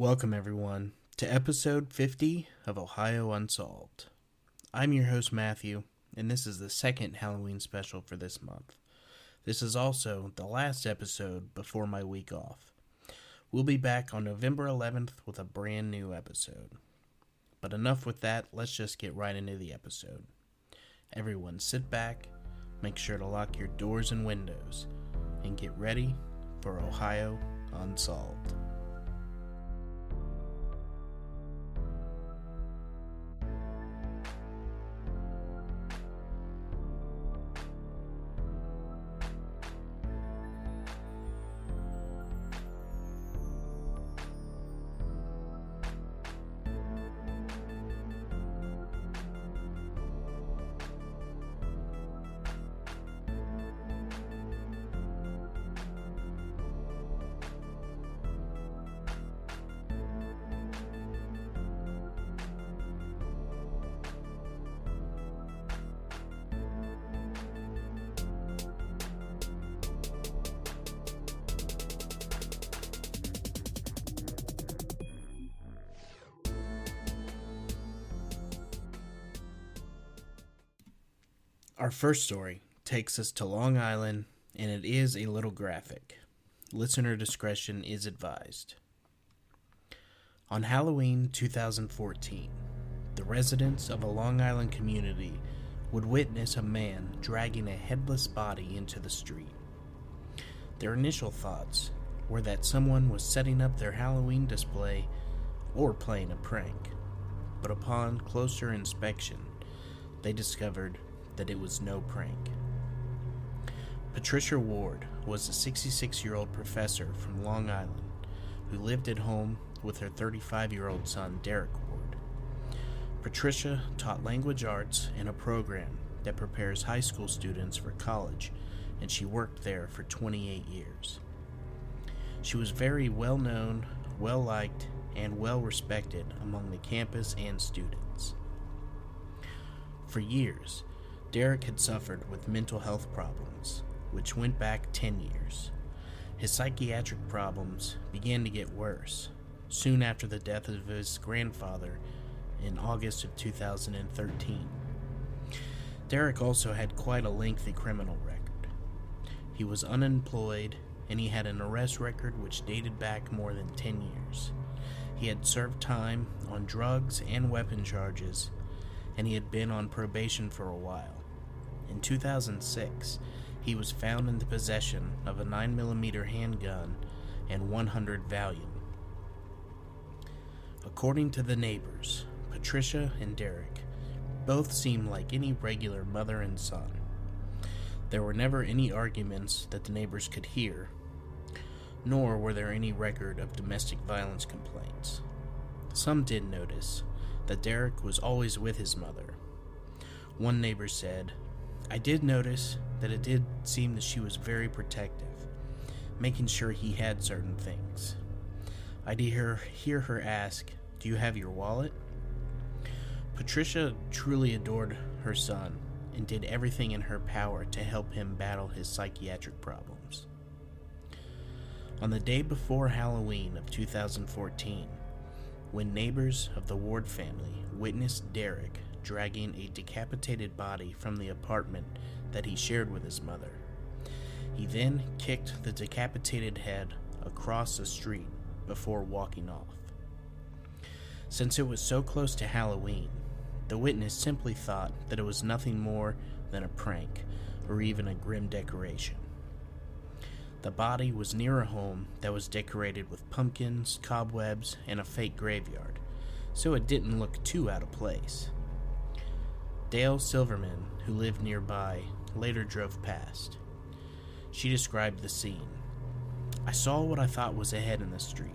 Welcome, everyone, to episode 50 of Ohio Unsolved. I'm your host, Matthew, and this is the second Halloween special for this month. This is also the last episode before my week off. We'll be back on November 11th with a brand new episode. But enough with that, let's just get right into the episode. Everyone sit back, make sure to lock your doors and windows, and get ready for Ohio Unsolved. Our first story takes us to Long Island, and it is a little graphic. Listener discretion is advised. On Halloween 2014, the residents of a Long Island community would witness a man dragging a headless body into the street. Their initial thoughts were that someone was setting up their Halloween display or playing a prank, but upon closer inspection, they discovered that it was no prank. Patricia Ward was a 66 year old professor from Long Island who lived at home with her 35 year old son, Derrick Ward. Patricia taught language arts in a program that prepares high school students for college, and she worked there for 28 years. She was very well known, well liked, and well respected among the campus and students. For years, Derrick had suffered with mental health problems, which went back 10 years. His psychiatric problems began to get worse soon after the death of his grandfather in August of 2013. Derrick also had quite a lengthy criminal record. He was unemployed and he had an arrest record which dated back more than 10 years. He had served time on drugs and weapon charges, and he had been on probation for a while. In 2006, he was found in the possession of a 9mm handgun and 100 Valium. According to the neighbors, Patricia and Derrick both seemed like any regular mother and son. There were never any arguments that the neighbors could hear, nor were there any record of domestic violence complaints. Some did notice that Derrick was always with his mother. One neighbor said, I did notice that it did seem that she was very protective, making sure he had certain things. I did hear, hear her ask, Do you have your wallet? Patricia truly adored her son and did everything in her power to help him battle his psychiatric problems. On the day before Halloween of 2014, when neighbors of the Ward family witnessed Derrick dragging a decapitated body from the apartment that he shared with his mother. He then kicked the decapitated head across the street before walking off. Since it was so close to Halloween, the witness simply thought that it was nothing more than a prank or even a grim decoration. The body was near a home that was decorated with pumpkins, cobwebs, and a fake graveyard, so it didn't look too out of place. Dale Silverman, who lived nearby, later drove past. She described the scene. I saw what I thought was a head in the street.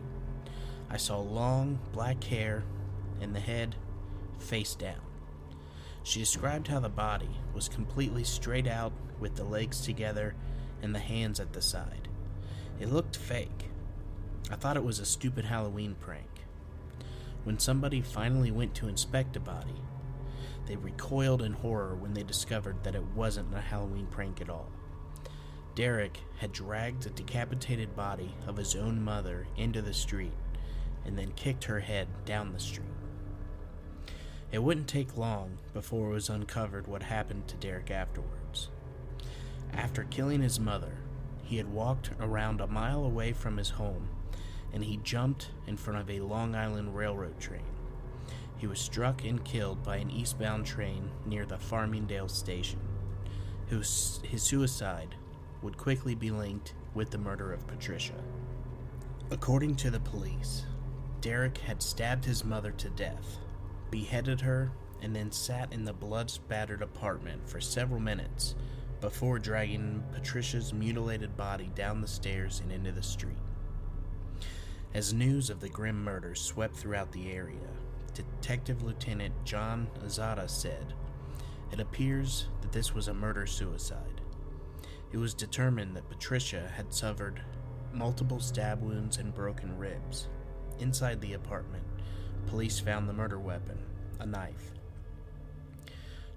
I saw long, black hair and the head face down. She described how the body was completely straight out with the legs together and the hands at the side. It looked fake. I thought it was a stupid Halloween prank. When somebody finally went to inspect the body, they recoiled in horror when they discovered that it wasn't a Halloween prank at all. Derrick had dragged the decapitated body of his own mother into the street and then kicked her head down the street. It wouldn't take long before it was uncovered what happened to Derrick afterwards. After killing his mother, he had walked around a mile away from his home and he jumped in front of a Long Island Railroad train. He was struck and killed by an eastbound train near the Farmingdale station. His, suicide would quickly be linked with the murder of Patricia. According to the police, Derrick had stabbed his mother to death, beheaded her, and then sat in the blood spattered apartment for several minutes before dragging Patricia's mutilated body down the stairs and into the street. As news of the grim murder swept throughout the area, Detective Lieutenant John Azzata said, It appears that this was a murder suicide. It was determined that Patricia had suffered multiple stab wounds and broken ribs. Inside the apartment, police found the murder weapon, a knife.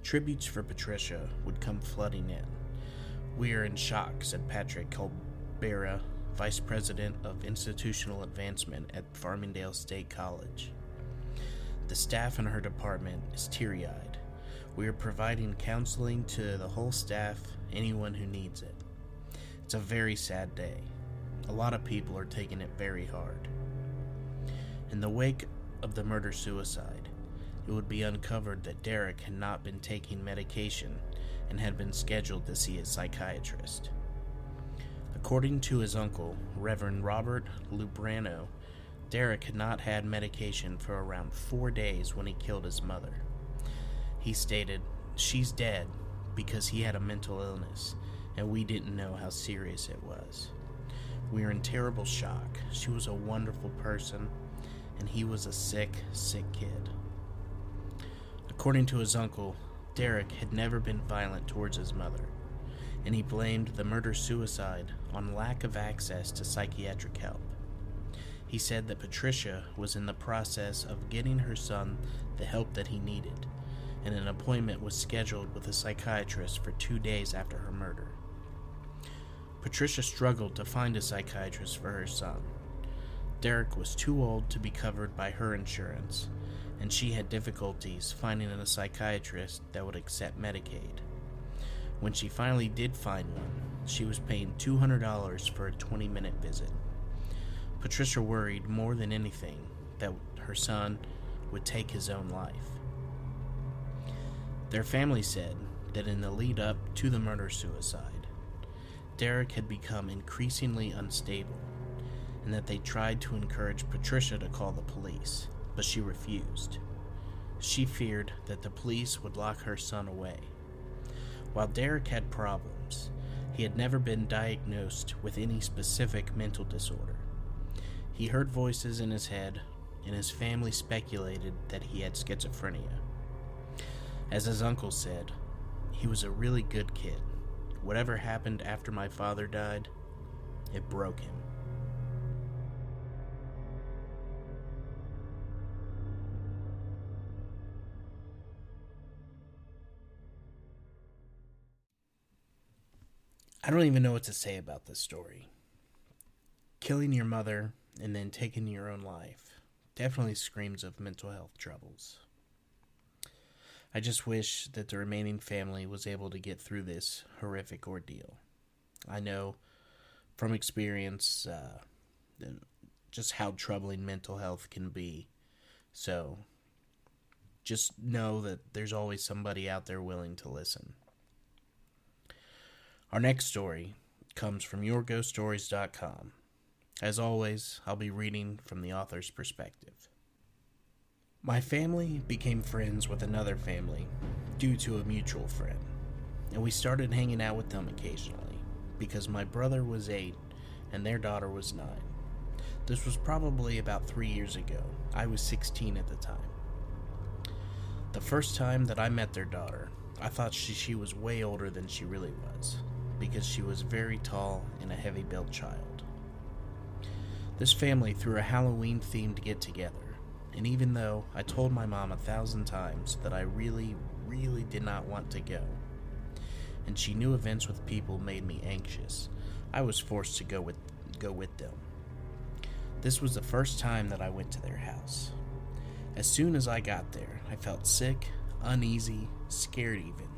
Tributes for Patricia would come flooding in. We are in shock, said Patrick Calabria, Vice President of Institutional Advancement at Farmingdale State College. The staff in her department is teary eyed. We are providing counseling to the whole staff, anyone who needs it. It's a very sad day. A lot of people are taking it very hard. In the wake of the murder suicide, it would be uncovered that Derrick had not been taking medication and had been scheduled to see a psychiatrist. According to his uncle, Reverend Robert Lubrano, Derrick had not had medication for around four days when he killed his mother. He stated, She's dead because he had a mental illness, and we didn't know how serious it was. We were in terrible shock. She was a wonderful person, and he was a sick, sick kid. According to his uncle, Derrick had never been violent towards his mother, and he blamed the murder suicide on lack of access to psychiatric help. He said that Patricia was in the process of getting her son the help that he needed, and an appointment was scheduled with a psychiatrist for two days after her murder. Patricia struggled to find a psychiatrist for her son. Derrick was too old to be covered by her insurance, and she had difficulties finding a psychiatrist that would accept Medicaid. When she finally did find one, she was paying $200 for a 20 minute visit. Patricia worried more than anything that her son would take his own life. Their family said that in the lead up to the murder suicide, Derrick had become increasingly unstable, and that they tried to encourage Patricia to call the police, but she refused. She feared that the police would lock her son away. While Derrick had problems, he had never been diagnosed with any specific mental disorder. He heard voices in his head, and his family speculated that he had schizophrenia. As his uncle said, he was a really good kid whatever happened after my father died, it broke him. I don't even know what to say about this story. Killing your mother and then taking your own life definitely screams of mental health troubles. I just wish that the remaining family was able to get through this horrific ordeal. I know from experience uh, just how troubling mental health can be. So just know that there's always somebody out there willing to listen. Our next story comes from yourghoststories.com. As always, I'll be reading from the author's perspective. My family became friends with another family due to a mutual friend, and we started hanging out with them occasionally because my brother was eight and their daughter was nine. This was probably about three years ago. I was 16 at the time. The first time that I met their daughter, I thought she, she was way older than she really was because she was very tall and a heavy built child. This family threw a Halloween themed get together and even though I told my mom a thousand times that I really, really did not want to go, and she knew events with people made me anxious, I was forced to go with go with them. This was the first time that I went to their house. As soon as I got there, I felt sick, uneasy, scared even.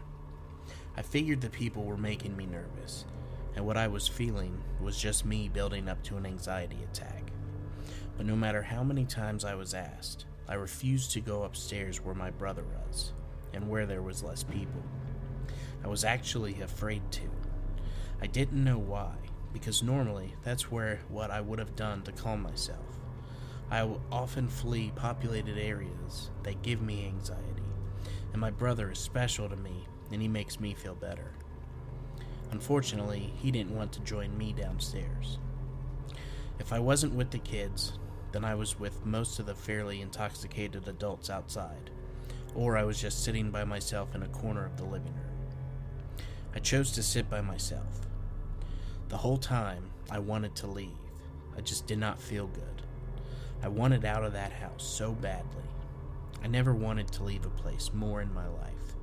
I figured the people were making me nervous, and what I was feeling was just me building up to an anxiety attack. But no matter how many times I was asked, I refused to go upstairs where my brother was, and where there was less people. I was actually afraid to. I didn't know why, because normally that's where what I would have done to calm myself. I often flee populated areas that give me anxiety, and my brother is special to me and he makes me feel better. Unfortunately, he didn't want to join me downstairs. If I wasn't with the kids, then I was with most of the fairly intoxicated adults outside, or I was just sitting by myself in a corner of the living room. I chose to sit by myself. The whole time, I wanted to leave. I just did not feel good. I wanted out of that house so badly. I never wanted to leave a place more in my life.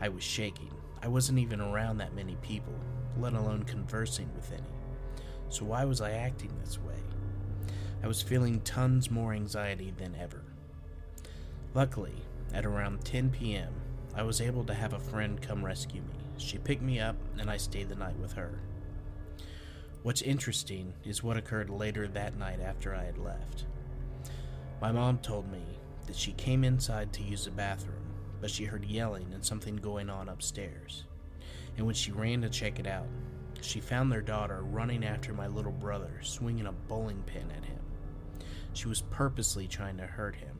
I was shaking. I wasn't even around that many people, let alone conversing with any. So why was I acting this way? I was feeling tons more anxiety than ever. Luckily, at around 10 p.m., I was able to have a friend come rescue me. She picked me up, and I stayed the night with her. What's interesting is what occurred later that night after I had left. My mom told me that she came inside to use the bathroom, but she heard yelling and something going on upstairs. And when she ran to check it out, she found their daughter running after my little brother, swinging a bowling pin at him. She was purposely trying to hurt him.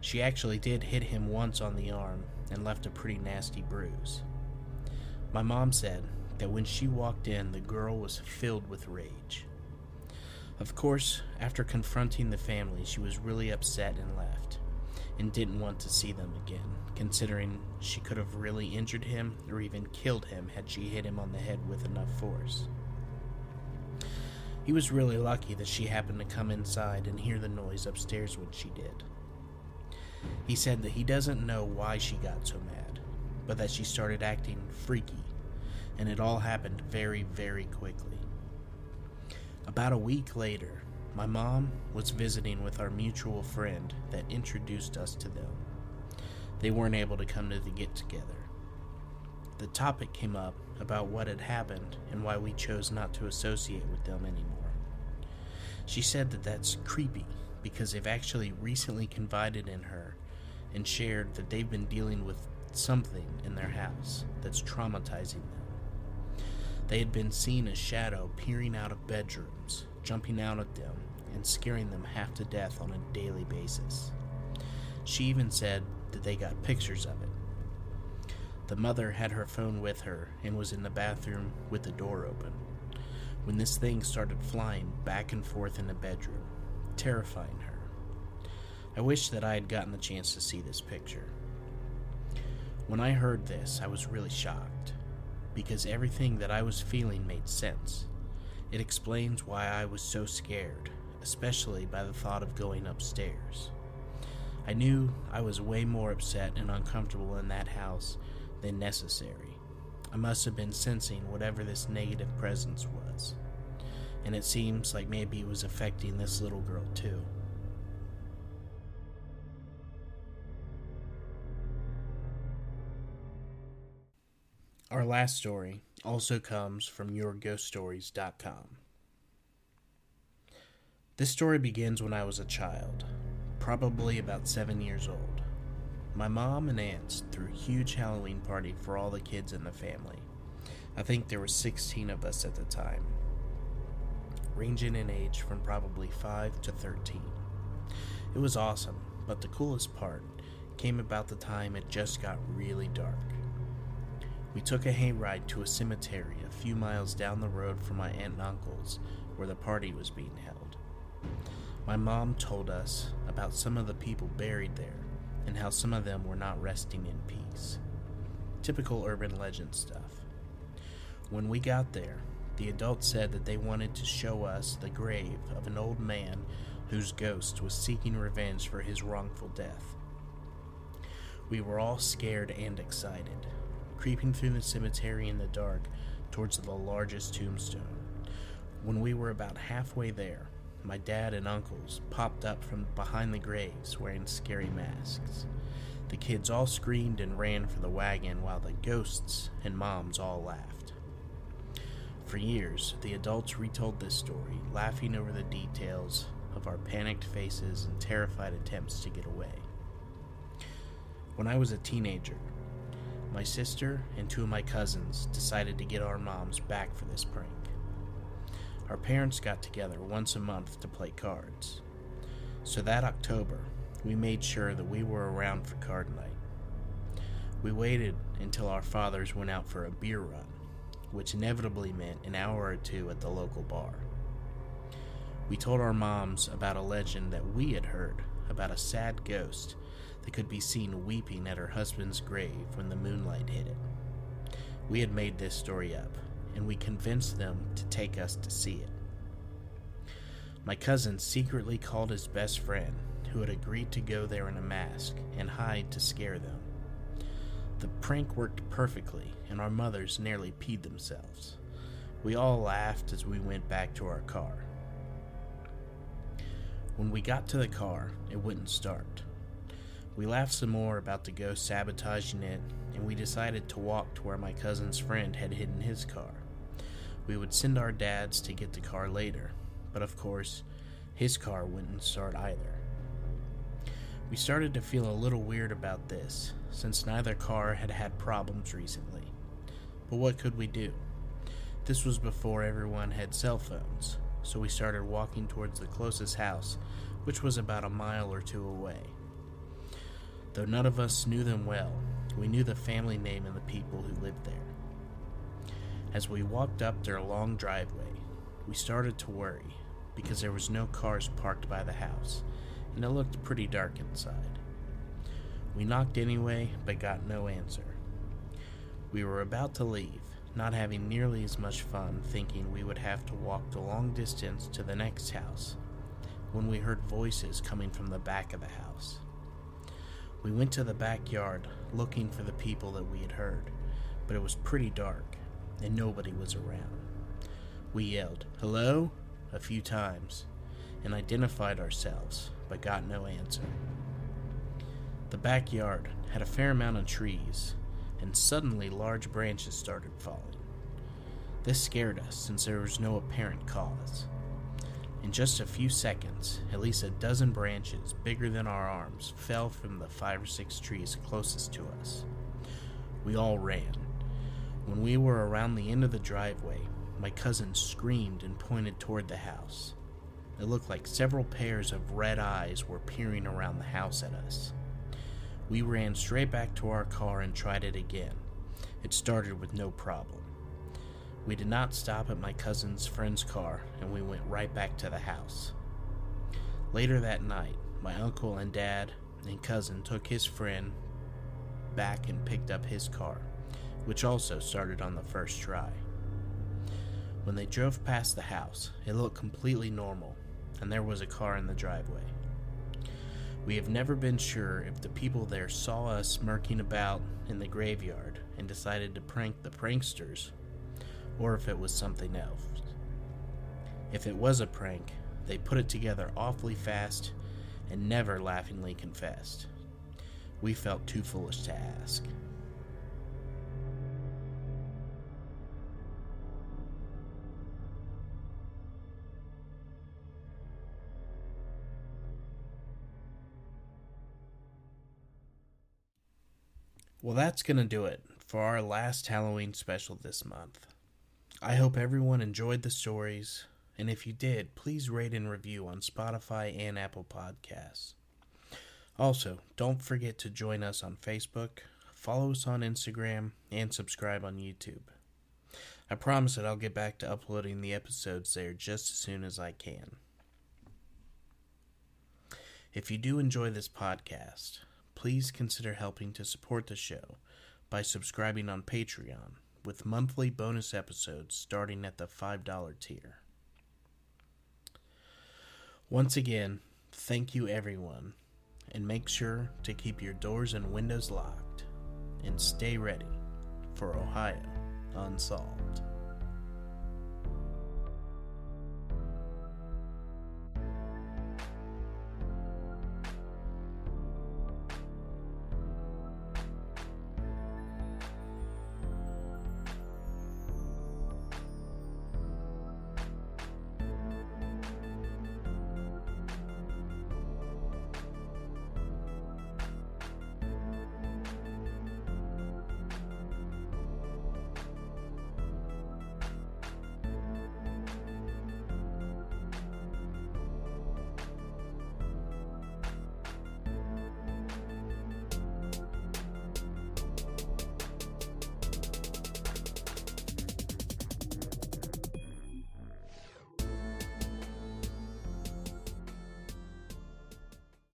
She actually did hit him once on the arm and left a pretty nasty bruise. My mom said that when she walked in, the girl was filled with rage. Of course, after confronting the family, she was really upset and left, and didn't want to see them again, considering she could have really injured him or even killed him had she hit him on the head with enough force. He was really lucky that she happened to come inside and hear the noise upstairs when she did. He said that he doesn't know why she got so mad, but that she started acting freaky, and it all happened very, very quickly. About a week later, my mom was visiting with our mutual friend that introduced us to them. They weren't able to come to the get together. The topic came up about what had happened and why we chose not to associate with them anymore. She said that that's creepy because they've actually recently confided in her and shared that they've been dealing with something in their house that's traumatizing them. They had been seeing a shadow peering out of bedrooms, jumping out at them, and scaring them half to death on a daily basis. She even said that they got pictures of it. The mother had her phone with her and was in the bathroom with the door open when this thing started flying back and forth in the bedroom, terrifying her. I wish that I had gotten the chance to see this picture. When I heard this, I was really shocked because everything that I was feeling made sense. It explains why I was so scared, especially by the thought of going upstairs. I knew I was way more upset and uncomfortable in that house than necessary. I must have been sensing whatever this negative presence was, and it seems like maybe it was affecting this little girl too. Our last story also comes from yourghoststories.com. This story begins when I was a child, probably about seven years old. My mom and aunts threw a huge Halloween party for all the kids in the family. I think there were 16 of us at the time, ranging in age from probably 5 to 13. It was awesome, but the coolest part came about the time it just got really dark. We took a hayride to a cemetery a few miles down the road from my aunt and uncle's where the party was being held. My mom told us about some of the people buried there and how some of them were not resting in peace. Typical urban legend stuff. When we got there, the adults said that they wanted to show us the grave of an old man whose ghost was seeking revenge for his wrongful death. We were all scared and excited, creeping through the cemetery in the dark towards the largest tombstone. When we were about halfway there, my dad and uncles popped up from behind the graves wearing scary masks. The kids all screamed and ran for the wagon while the ghosts and moms all laughed. For years, the adults retold this story, laughing over the details of our panicked faces and terrified attempts to get away. When I was a teenager, my sister and two of my cousins decided to get our moms back for this prank. Our parents got together once a month to play cards. So that October, we made sure that we were around for card night. We waited until our fathers went out for a beer run, which inevitably meant an hour or two at the local bar. We told our moms about a legend that we had heard about a sad ghost that could be seen weeping at her husband's grave when the moonlight hit it. We had made this story up, and we convinced them to take us to see it. My cousin secretly called his best friend, who had agreed to go there in a mask and hide to scare them. The prank worked perfectly, and our mothers nearly peed themselves. We all laughed as we went back to our car. When we got to the car, it wouldn't start. We laughed some more about the ghost sabotaging it, and we decided to walk to where my cousin's friend had hidden his car. We would send our dads to get the car later, but of course, his car wouldn't start either. We started to feel a little weird about this, since neither car had had problems recently. But what could we do? This was before everyone had cell phones, so we started walking towards the closest house, which was about a mile or two away. Though none of us knew them well, we knew the family name and the people who lived there. As we walked up their long driveway, we started to worry because there was no cars parked by the house, and it looked pretty dark inside. We knocked anyway, but got no answer. We were about to leave, not having nearly as much fun thinking we would have to walk the long distance to the next house, when we heard voices coming from the back of the house. We went to the backyard looking for the people that we had heard, but it was pretty dark and nobody was around. We yelled, Hello? a few times and identified ourselves, but got no answer. The backyard had a fair amount of trees, and suddenly large branches started falling. This scared us since there was no apparent cause. In just a few seconds, at least a dozen branches bigger than our arms fell from the five or six trees closest to us. We all ran, when we were around the end of the driveway, my cousin screamed and pointed toward the house. It looked like several pairs of red eyes were peering around the house at us. We ran straight back to our car and tried it again. It started with no problem. We did not stop at my cousin's friend's car and we went right back to the house. Later that night, my uncle and dad and cousin took his friend back and picked up his car which also started on the first try. When they drove past the house, it looked completely normal, and there was a car in the driveway. We have never been sure if the people there saw us smirking about in the graveyard and decided to prank the pranksters, or if it was something else. If it was a prank, they put it together awfully fast and never laughingly confessed. We felt too foolish to ask. Well, that's going to do it for our last Halloween special this month. I hope everyone enjoyed the stories, and if you did, please rate and review on Spotify and Apple Podcasts. Also, don't forget to join us on Facebook, follow us on Instagram, and subscribe on YouTube. I promise that I'll get back to uploading the episodes there just as soon as I can. If you do enjoy this podcast, please consider helping to support the show by subscribing on Patreon with monthly bonus episodes starting at the $5 tier. Once again, thank you everyone, and make sure to keep your doors and windows locked and stay ready for Ohio Unsolved.